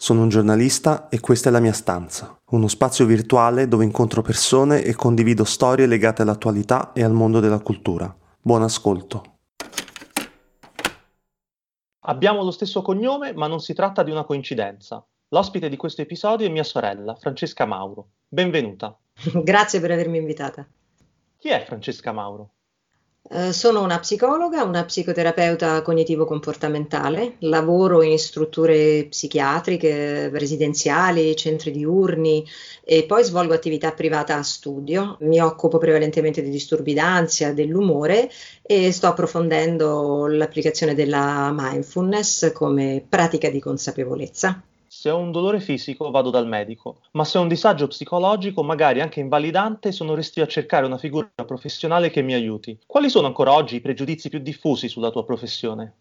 sono un giornalista e questa è la mia stanza, uno spazio virtuale dove incontro persone e condivido storie legate all'attualità e al mondo della cultura. Buon ascolto. Abbiamo lo stesso cognome, ma non si tratta di una coincidenza. L'ospite di questo episodio è mia sorella, Francesca Mauro. Benvenuta. Grazie per avermi invitata. Chi è Francesca Mauro? Uh, sono una psicologa, una psicoterapeuta cognitivo-comportamentale, lavoro in strutture psichiatriche, residenziali, centri diurni e poi svolgo attività privata a studio. Mi occupo prevalentemente di disturbi d'ansia, dell'umore e sto approfondendo l'applicazione della mindfulness come pratica di consapevolezza. Se ho un dolore fisico vado dal medico, ma se ho un disagio psicologico, magari anche invalidante, sono restio a cercare una figura professionale che mi aiuti. Quali sono ancora oggi i pregiudizi più diffusi sulla tua professione?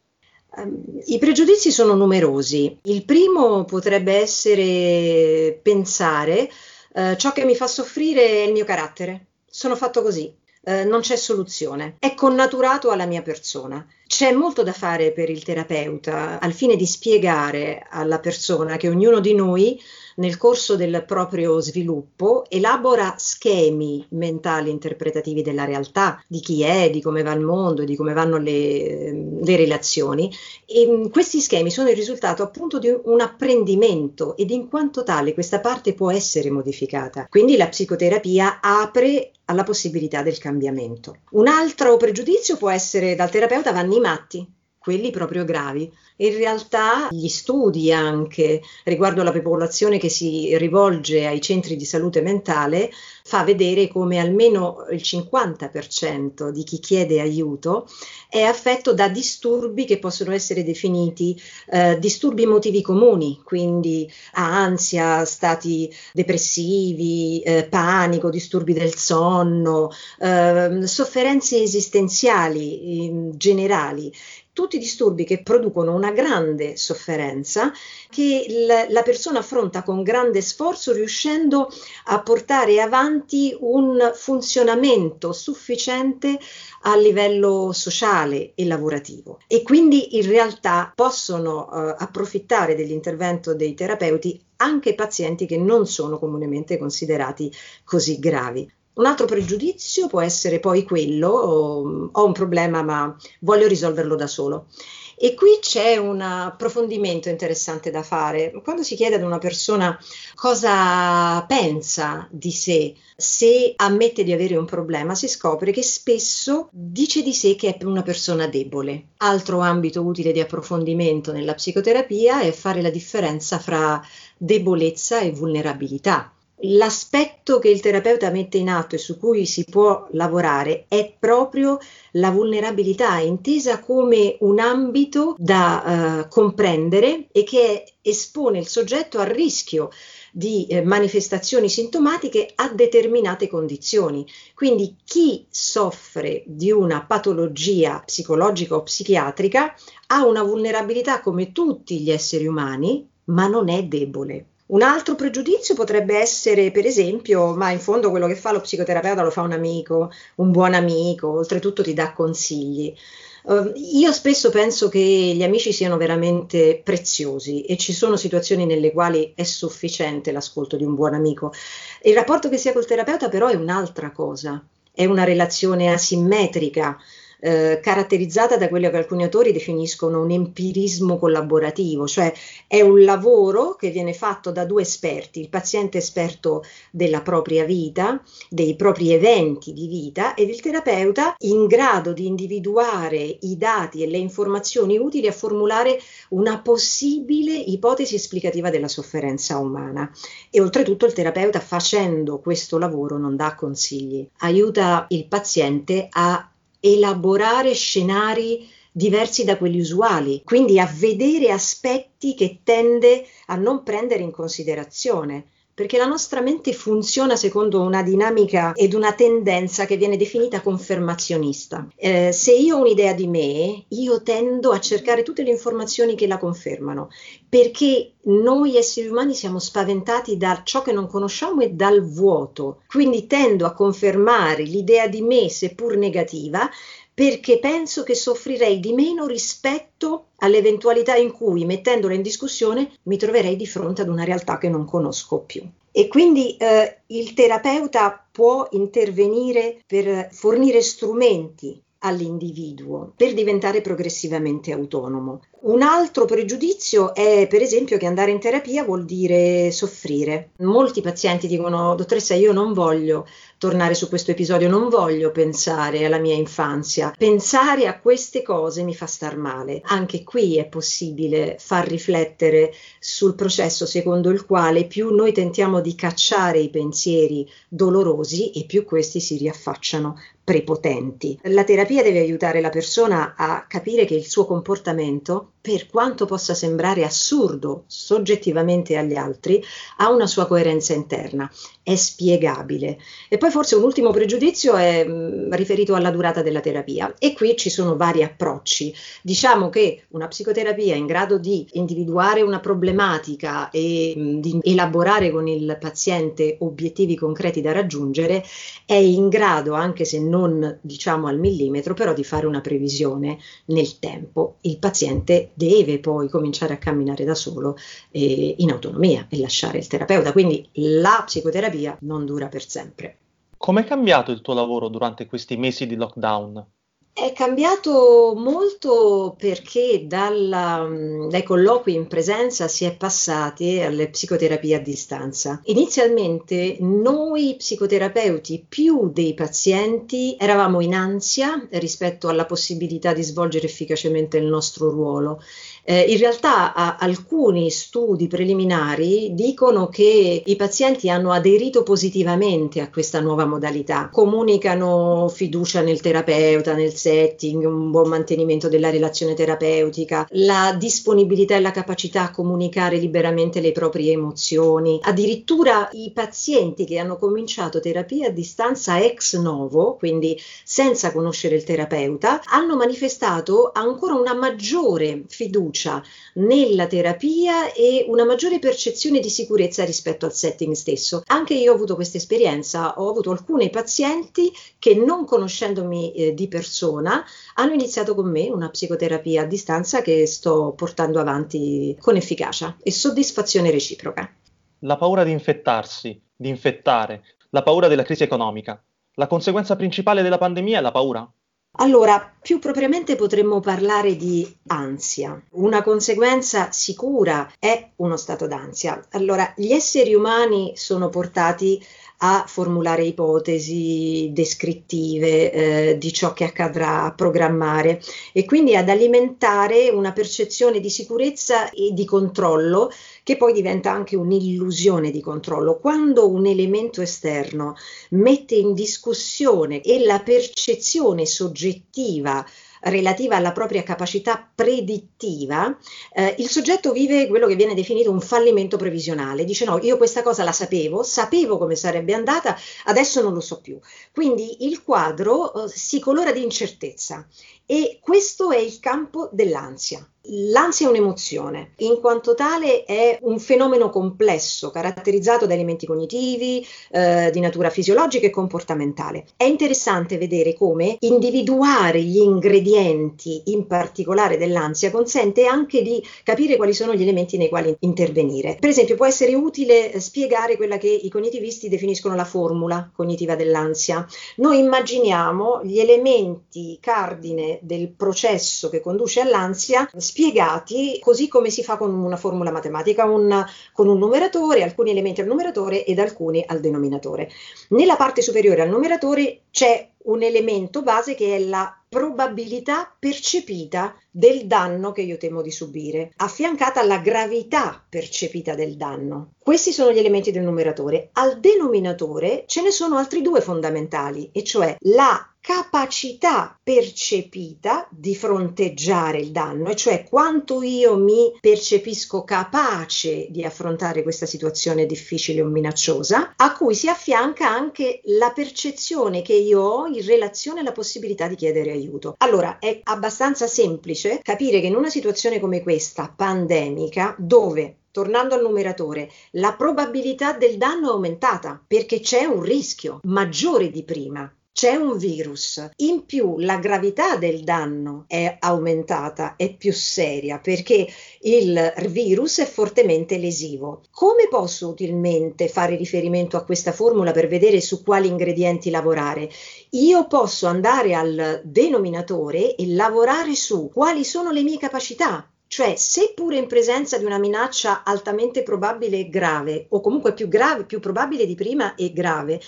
Um, I pregiudizi sono numerosi. Il primo potrebbe essere pensare uh, ciò che mi fa soffrire è il mio carattere. Sono fatto così. Eh, non c'è soluzione, è connaturato alla mia persona. C'è molto da fare per il terapeuta al fine di spiegare alla persona che ognuno di noi nel corso del proprio sviluppo elabora schemi mentali interpretativi della realtà, di chi è, di come va il mondo, di come vanno le, le relazioni e questi schemi sono il risultato appunto di un apprendimento ed in quanto tale questa parte può essere modificata. Quindi la psicoterapia apre alla possibilità del cambiamento. Un altro pregiudizio può essere dal terapeuta vanni matti, quelli proprio gravi. In realtà gli studi anche riguardo alla popolazione che si rivolge ai centri di salute mentale fa vedere come almeno il 50% di chi chiede aiuto è affetto da disturbi che possono essere definiti eh, disturbi emotivi comuni, quindi ansia, stati depressivi, eh, panico, disturbi del sonno, eh, sofferenze esistenziali generali tutti disturbi che producono una grande sofferenza che l- la persona affronta con grande sforzo riuscendo a portare avanti un funzionamento sufficiente a livello sociale e lavorativo e quindi in realtà possono uh, approfittare dell'intervento dei terapeuti anche pazienti che non sono comunemente considerati così gravi. Un altro pregiudizio può essere poi quello, ho, ho un problema ma voglio risolverlo da solo. E qui c'è un approfondimento interessante da fare. Quando si chiede ad una persona cosa pensa di sé, se ammette di avere un problema, si scopre che spesso dice di sé che è una persona debole. Altro ambito utile di approfondimento nella psicoterapia è fare la differenza fra debolezza e vulnerabilità. L'aspetto che il terapeuta mette in atto e su cui si può lavorare è proprio la vulnerabilità, intesa come un ambito da uh, comprendere e che espone il soggetto al rischio di eh, manifestazioni sintomatiche a determinate condizioni. Quindi chi soffre di una patologia psicologica o psichiatrica ha una vulnerabilità come tutti gli esseri umani, ma non è debole. Un altro pregiudizio potrebbe essere, per esempio, ma in fondo quello che fa lo psicoterapeuta lo fa un amico, un buon amico, oltretutto ti dà consigli. Uh, io spesso penso che gli amici siano veramente preziosi e ci sono situazioni nelle quali è sufficiente l'ascolto di un buon amico. Il rapporto che si ha col terapeuta però è un'altra cosa, è una relazione asimmetrica eh, caratterizzata da quello che alcuni autori definiscono un empirismo collaborativo, cioè è un lavoro che viene fatto da due esperti, il paziente esperto della propria vita, dei propri eventi di vita ed il terapeuta in grado di individuare i dati e le informazioni utili a formulare una possibile ipotesi esplicativa della sofferenza umana. E oltretutto il terapeuta facendo questo lavoro non dà consigli, aiuta il paziente a elaborare scenari diversi da quelli usuali, quindi a vedere aspetti che tende a non prendere in considerazione perché la nostra mente funziona secondo una dinamica ed una tendenza che viene definita confermazionista. Eh, se io ho un'idea di me, io tendo a cercare tutte le informazioni che la confermano, perché noi esseri umani siamo spaventati da ciò che non conosciamo e dal vuoto. Quindi tendo a confermare l'idea di me, seppur negativa, perché penso che soffrirei di meno rispetto all'eventualità in cui, mettendola in discussione, mi troverei di fronte ad una realtà che non conosco più. E quindi eh, il terapeuta può intervenire per fornire strumenti all'individuo per diventare progressivamente autonomo. Un altro pregiudizio è per esempio che andare in terapia vuol dire soffrire. Molti pazienti dicono dottoressa io non voglio tornare su questo episodio, non voglio pensare alla mia infanzia, pensare a queste cose mi fa star male. Anche qui è possibile far riflettere sul processo secondo il quale più noi tentiamo di cacciare i pensieri dolorosi e più questi si riaffacciano prepotenti. La terapia deve aiutare la persona a capire che il suo comportamento per quanto possa sembrare assurdo soggettivamente agli altri, ha una sua coerenza interna, è spiegabile. E poi forse un ultimo pregiudizio è mh, mm, riferito alla durata della terapia e qui ci sono vari approcci. Diciamo che una psicoterapia in grado di individuare una problematica e mh, mm, di elaborare con il paziente obiettivi concreti da raggiungere è in grado, anche se non diciamo al millimetro, però di fare una previsione nel tempo. Il paziente deve poi cominciare a camminare da solo eh, in autonomia e lasciare il terapeuta. Quindi la psicoterapia non dura per sempre. Come è cambiato il tuo lavoro durante questi mesi di lockdown? È cambiato molto perché dalla, dai colloqui in presenza si è passati alle psicoterapie a distanza. Inizialmente noi psicoterapeuti più dei pazienti eravamo in ansia rispetto alla possibilità di svolgere efficacemente il nostro ruolo eh, in realtà a, alcuni studi preliminari dicono che i pazienti hanno aderito positivamente a questa nuova modalità, comunicano fiducia nel terapeuta, nel setting, un buon mantenimento della relazione terapeutica, la disponibilità e la capacità a comunicare liberamente le proprie emozioni. Addirittura i pazienti che hanno cominciato terapia a distanza ex novo, quindi senza conoscere il terapeuta, hanno manifestato ancora una maggiore fiducia fiducia nella terapia e una maggiore percezione di sicurezza rispetto al setting stesso. Anche io ho avuto questa esperienza, ho avuto alcuni pazienti che non conoscendomi eh, di persona hanno iniziato con me una psicoterapia a distanza che sto portando avanti con efficacia e soddisfazione reciproca. La paura di infettarsi, di infettare, la paura della crisi economica. La conseguenza principale della pandemia è la paura? Allora, più propriamente potremmo parlare di ansia. Una conseguenza sicura è uno stato d'ansia. Allora, gli esseri umani sono portati a formulare ipotesi descrittive eh, di ciò che accadrà, a programmare e quindi ad alimentare una percezione di sicurezza e di controllo che poi diventa anche un'illusione di controllo. Quando un elemento esterno mette in discussione e la percezione soggettiva relativa alla propria capacità predittiva, eh, il soggetto vive quello che viene definito un fallimento previsionale. Dice no, io questa cosa la sapevo, sapevo come sarebbe andata, adesso non lo so più. Quindi il quadro eh, si colora di incertezza e questo è il campo dell'ansia. L'ansia è un'emozione, in quanto tale è un fenomeno complesso caratterizzato da elementi cognitivi, eh, di natura fisiologica e comportamentale. È interessante vedere come individuare gli ingredienti in particolare dell'ansia consente anche di capire quali sono gli elementi nei quali intervenire. Per esempio può essere utile spiegare quella che i cognitivisti definiscono la formula cognitiva dell'ansia. Noi immaginiamo gli elementi cardine del processo che conduce all'ansia spiegati così come si fa con una formula matematica, un, con un numeratore, alcuni elementi al numeratore ed alcuni al denominatore. Nella parte superiore al numeratore c'è un elemento base che è la probabilità percepita del danno che io temo di subire, affiancata alla gravità percepita del danno. Questi sono gli elementi del numeratore. Al denominatore ce ne sono altri due fondamentali, e cioè la capacità percepita di fronteggiare il danno, e cioè quanto io mi percepisco capace di affrontare questa situazione difficile o minacciosa, a cui si affianca anche la percezione che io ho in relazione alla possibilità di chiedere aiuto. Allora, è abbastanza semplice capire che in una situazione come questa, pandemica, dove tornando al numeratore, la probabilità del danno è aumentata perché c'è un rischio maggiore di prima c'è un virus. In più la gravità del danno è aumentata, è più seria perché il virus è fortemente lesivo. Come posso utilmente fare riferimento a questa formula per vedere su quali ingredienti lavorare? Io posso andare al denominatore e lavorare su quali sono le mie capacità cioè, seppure in presenza di una minaccia altamente probabile e grave, o comunque più grave, più probabile di prima e grave,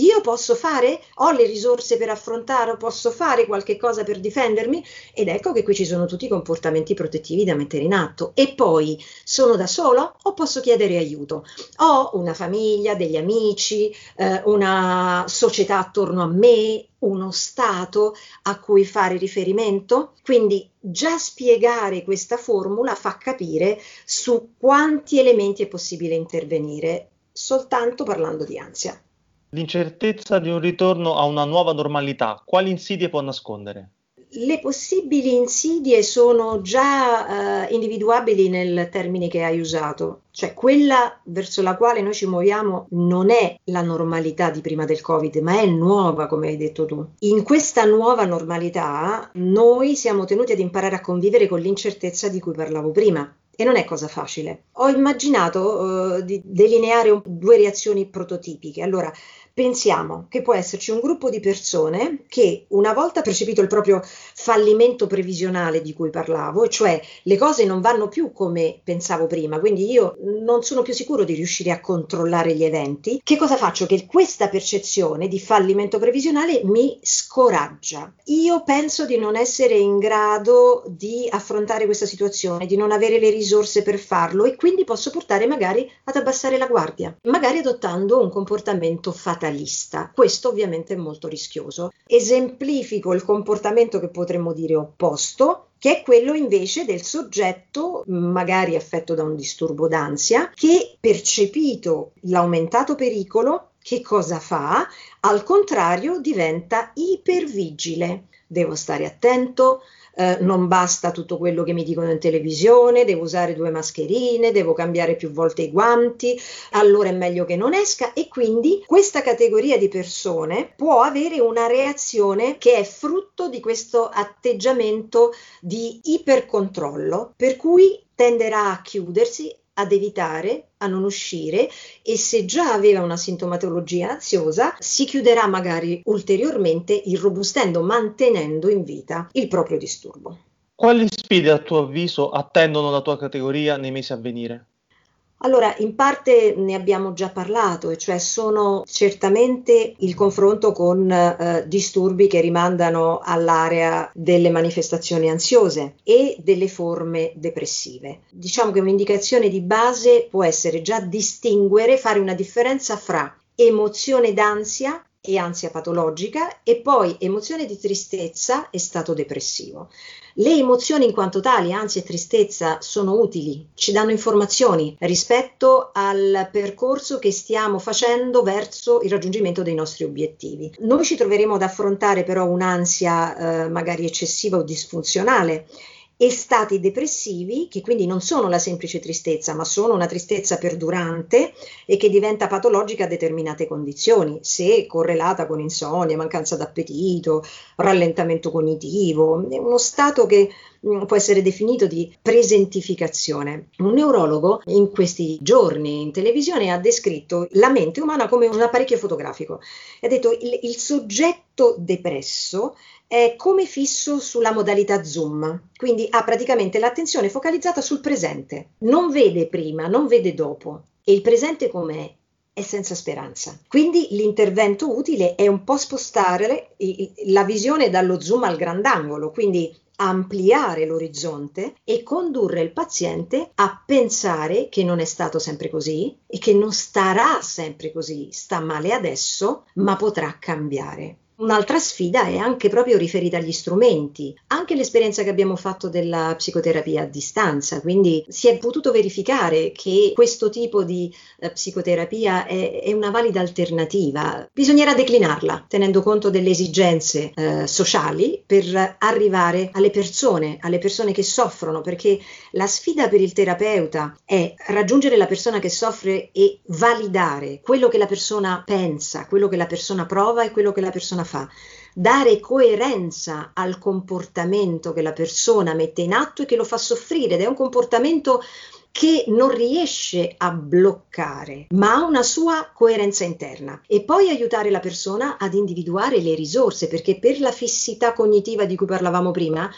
io posso fare, ho le risorse per affrontare, posso fare qualche cosa per difendermi, ed ecco che qui ci sono tutti i comportamenti protettivi da mettere in atto. E poi, sono da solo o posso chiedere aiuto? Ho una famiglia, degli amici, eh, una società attorno a me, uno stato a cui fare riferimento? Quindi già spiegare questa formula fa capire su quanti elementi è possibile intervenire soltanto parlando di ansia. L'incertezza di un ritorno a una nuova normalità, quali insidie può nascondere? le possibili insidie sono già uh, individuabili nel termine che hai usato, cioè quella verso la quale noi ci muoviamo non è la normalità di prima del Covid, ma è nuova, come hai detto tu. In questa nuova normalità noi siamo tenuti ad imparare a convivere con l'incertezza di cui parlavo prima. E non è cosa facile. Ho immaginato uh, di delineare un, due reazioni prototipiche. Allora, pensiamo che può esserci un gruppo di persone che una volta percepito il proprio fallimento previsionale di cui parlavo, cioè le cose non vanno più come pensavo prima, quindi io non sono più sicuro di riuscire a controllare gli eventi, che cosa faccio? Che questa percezione di fallimento previsionale mi scoraggia. Io penso di non essere in grado di affrontare questa situazione, di non avere le risorse per farlo e quindi posso portare magari ad abbassare la guardia, magari adottando un comportamento fatale fatalista. Questo ovviamente è molto rischioso. Esemplifico il comportamento che potremmo dire opposto, che è quello invece del soggetto magari affetto da un disturbo d'ansia che percepito l'aumentato pericolo che cosa fa? Al contrario diventa ipervigile. Devo stare attento, eh, non basta tutto quello che mi dicono in televisione, devo usare due mascherine, devo cambiare più volte i guanti, allora è meglio che non esca. E quindi questa categoria di persone può avere una reazione che è frutto di questo atteggiamento di ipercontrollo, per cui tenderà a chiudersi ad evitare, a non uscire e se già aveva una sintomatologia ansiosa si chiuderà magari ulteriormente irrobustendo, mantenendo in vita il proprio disturbo. Quali sfide a tuo avviso attendono la tua categoria nei mesi a venire? Allora, in parte ne abbiamo già parlato, e cioè sono certamente il confronto con eh, disturbi che rimandano all'area delle manifestazioni ansiose e delle forme depressive. Diciamo che un'indicazione di base può essere già distinguere, fare una differenza fra emozione d'ansia e ansia patologica e poi emozione di tristezza e stato depressivo. Le emozioni in quanto tali, ansia e tristezza, sono utili, ci danno informazioni rispetto al percorso che stiamo facendo verso il raggiungimento dei nostri obiettivi. Noi ci troveremo ad affrontare però un'ansia eh, magari eccessiva o disfunzionale e stati depressivi che quindi non sono la semplice tristezza, ma sono una tristezza perdurante e che diventa patologica a determinate condizioni, se correlata con insonnia, mancanza d'appetito, rallentamento cognitivo, è uno stato che può essere definito di presentificazione. Un neurologo in questi giorni in televisione ha descritto la mente umana come un apparecchio fotografico e ha detto il, il soggetto depresso è come fisso sulla modalità zoom, quindi ha praticamente l'attenzione focalizzata sul presente, non vede prima, non vede dopo e il presente com'è? È senza speranza. Quindi l'intervento utile è un po' spostare la visione dallo zoom al grandangolo, quindi ampliare l'orizzonte e condurre il paziente a pensare che non è stato sempre così e che non starà sempre così, sta male adesso, ma potrà cambiare Un'altra sfida è anche proprio riferita agli strumenti, anche l'esperienza che abbiamo fatto della psicoterapia a distanza, quindi si è potuto verificare che questo tipo di eh, psicoterapia è, è, una valida alternativa. Bisognerà declinarla tenendo conto delle esigenze eh, sociali per arrivare alle persone, alle persone che soffrono, perché la sfida per il terapeuta è raggiungere la persona che soffre e validare quello che la persona pensa, quello che la persona prova e quello che la persona fa dare coerenza al comportamento che la persona mette in atto e che lo fa soffrire ed è un comportamento che non riesce a bloccare, ma ha una sua coerenza interna. E poi aiutare la persona ad individuare le risorse, perché per la fissità cognitiva di cui parlavamo prima,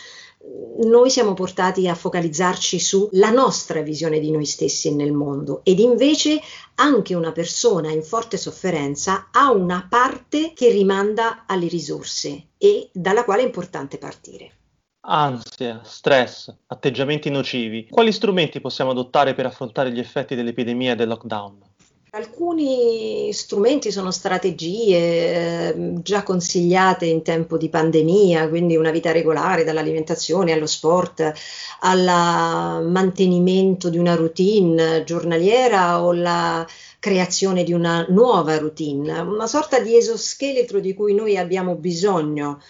noi siamo portati a focalizzarci sulla nostra visione di noi stessi nel mondo ed invece anche una persona in forte sofferenza ha una parte che rimanda alle risorse e dalla quale è importante partire. Ansia, stress, atteggiamenti nocivi. Quali strumenti possiamo adottare per affrontare gli effetti dell'epidemia e del lockdown? Alcuni strumenti sono strategie eh, già consigliate in tempo di pandemia, quindi una vita regolare dall'alimentazione allo sport, al mantenimento di una routine giornaliera o la creazione di una nuova routine, una sorta di esoscheletro di cui noi abbiamo bisogno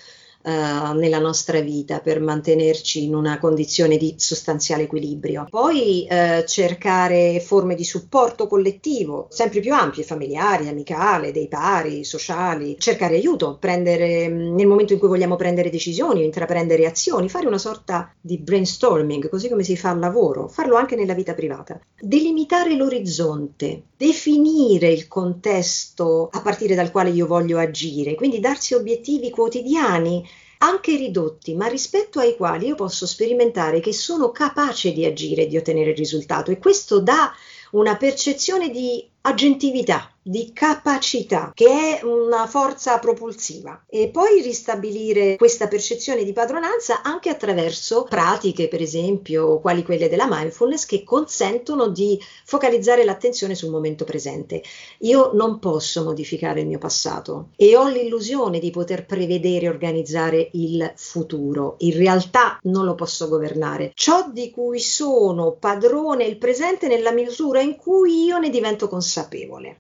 uh, nella nostra vita per mantenerci in una condizione di sostanziale equilibrio. Poi uh, cercare forme di supporto collettivo sempre più ampie, familiari, amicale, dei pari, sociali, cercare aiuto, prendere mm, nel momento in cui vogliamo prendere decisioni, intraprendere azioni, fare una sorta di brainstorming, così come si fa al lavoro, farlo anche nella vita privata. Delimitare l'orizzonte, definire il contesto a partire dal quale io voglio agire, quindi darsi obiettivi quotidiani anche ridotti, ma rispetto ai quali io posso sperimentare che sono capace di agire e di ottenere il risultato. E questo dà una percezione di aggentività, di capacità, che è una forza propulsiva. E poi ristabilire questa percezione di padronanza anche attraverso pratiche, per esempio, quali quelle della mindfulness, che consentono di focalizzare l'attenzione sul momento presente. Io non posso modificare il mio passato e ho l'illusione di poter prevedere e organizzare il futuro. In realtà non lo posso governare. Ciò di cui sono padrone il presente nella misura in cui io ne divento consapevole.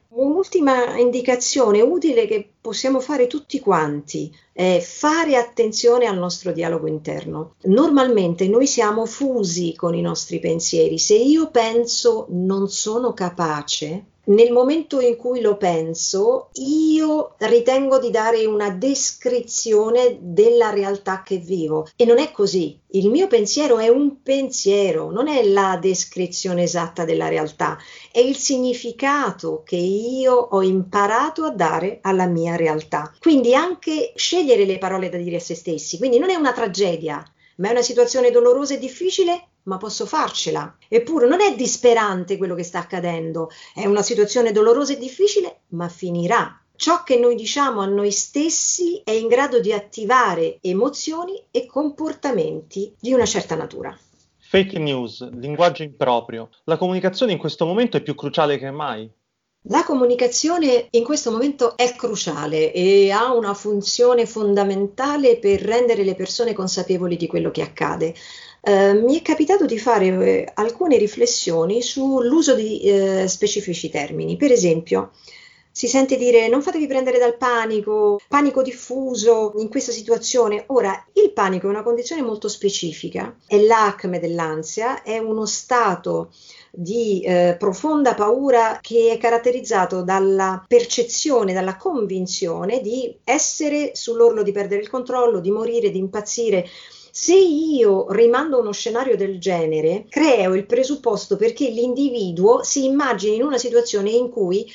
Un'ultima indicazione utile che possiamo fare tutti quanti è fare attenzione al nostro dialogo interno. Normalmente noi siamo fusi con i nostri pensieri. Se io penso non sono capace, nel momento in cui lo penso, io ritengo di dare una descrizione della realtà che vivo e non è così. Il mio pensiero è un pensiero, non è la descrizione esatta della realtà, è il significato che io ho imparato a dare alla mia realtà. Quindi anche scegliere le parole da dire a se stessi, quindi non è una tragedia, ma è una situazione dolorosa e difficile ma posso farcela. Eppure non è disperante quello che sta accadendo, è una situazione dolorosa e difficile, ma finirà. Ciò che noi diciamo a noi stessi è in grado di attivare emozioni e comportamenti di una certa natura. Fake news, linguaggio improprio. La comunicazione in questo momento è più cruciale che mai. La comunicazione in questo momento è cruciale e ha una funzione fondamentale per rendere le persone consapevoli di quello che accade. Eh, mi è capitato di fare eh, alcune riflessioni sull'uso di eh, specifici termini. Per esempio, si sente dire non fatevi prendere dal panico, panico diffuso in questa situazione. Ora, il panico è una condizione molto specifica, è l'acme dell'ansia, è uno stato di eh, profonda paura che è caratterizzato dalla percezione, dalla convinzione di essere sull'orlo di perdere il controllo, di morire, di impazzire. Se io rimando uno scenario del genere, creo il presupposto perché l'individuo si immagini in una situazione in cui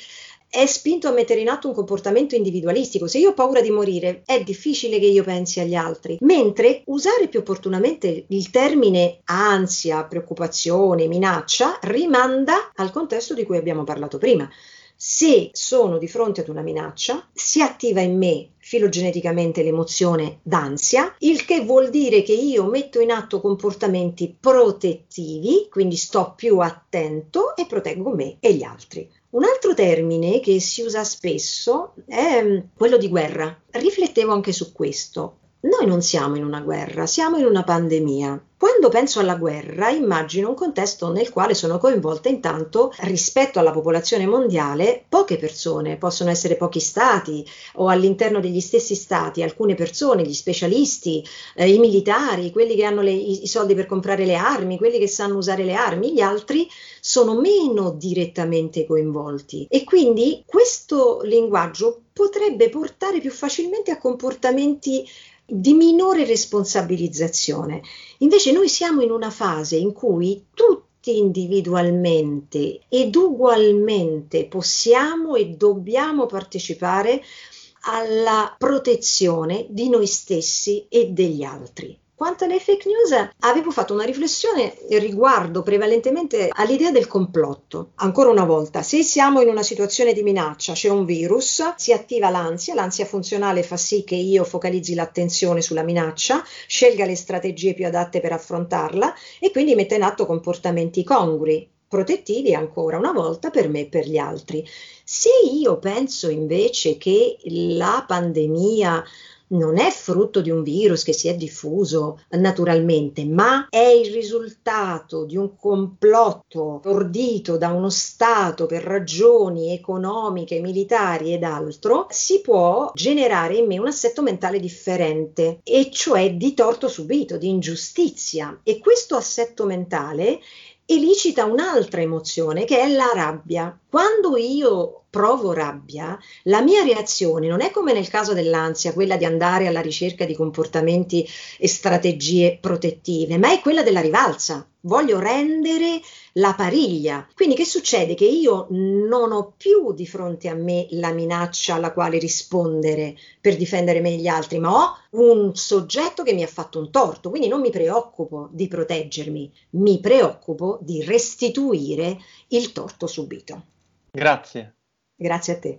è spinto a mettere in atto un comportamento individualistico. Se io ho paura di morire, è difficile che io pensi agli altri. Mentre usare più opportunamente il termine ansia, preoccupazione, minaccia rimanda al contesto di cui abbiamo parlato prima. Se sono di fronte ad una minaccia, si attiva in me filogeneticamente l'emozione d'ansia, il che vuol dire che io metto in atto comportamenti protettivi, quindi sto più attento e proteggo me e gli altri. Un altro termine che si usa spesso è mm, quello di guerra. Riflettevo anche su questo. Noi non siamo in una guerra, siamo in una pandemia. Quando penso alla guerra, immagino un contesto nel quale sono coinvolte intanto, rispetto alla popolazione mondiale, poche persone, possono essere pochi stati o all'interno degli stessi stati alcune persone, gli specialisti, eh, i militari, quelli che hanno le, i, i soldi per comprare le armi, quelli che sanno usare le armi, gli altri sono meno direttamente coinvolti e quindi questo linguaggio potrebbe portare più facilmente a comportamenti di minore responsabilizzazione. Invece noi siamo in una fase in cui tutti individualmente ed ugualmente possiamo e dobbiamo partecipare alla protezione di noi stessi e degli altri. Quanto alle fake news, avevo fatto una riflessione riguardo prevalentemente all'idea del complotto. Ancora una volta, se siamo in una situazione di minaccia, c'è un virus, si attiva l'ansia, l'ansia funzionale fa sì che io focalizzi l'attenzione sulla minaccia, scelga le strategie più adatte per affrontarla e quindi metta in atto comportamenti congrui protettivi ancora una volta per me e per gli altri. Se io penso invece che la pandemia non è frutto di un virus che si è diffuso naturalmente, ma è il risultato di un complotto ordito da uno Stato per ragioni economiche, militari ed altro, si può generare in me un assetto mentale differente, e cioè di torto subito, di ingiustizia. E questo assetto mentale elicita un'altra emozione che è la rabbia. Quando io provo rabbia, la mia reazione non è come nel caso dell'ansia, quella di andare alla ricerca di comportamenti e strategie protettive, ma è quella della rivalsa. Voglio rendere la pariglia. Quindi che succede? Che io non ho più di fronte a me la minaccia alla quale rispondere per difendere me e gli altri, ma ho un soggetto che mi ha fatto un torto, quindi non mi preoccupo di proteggermi, mi preoccupo di restituire il torto subito. Grazie. Grazie a te.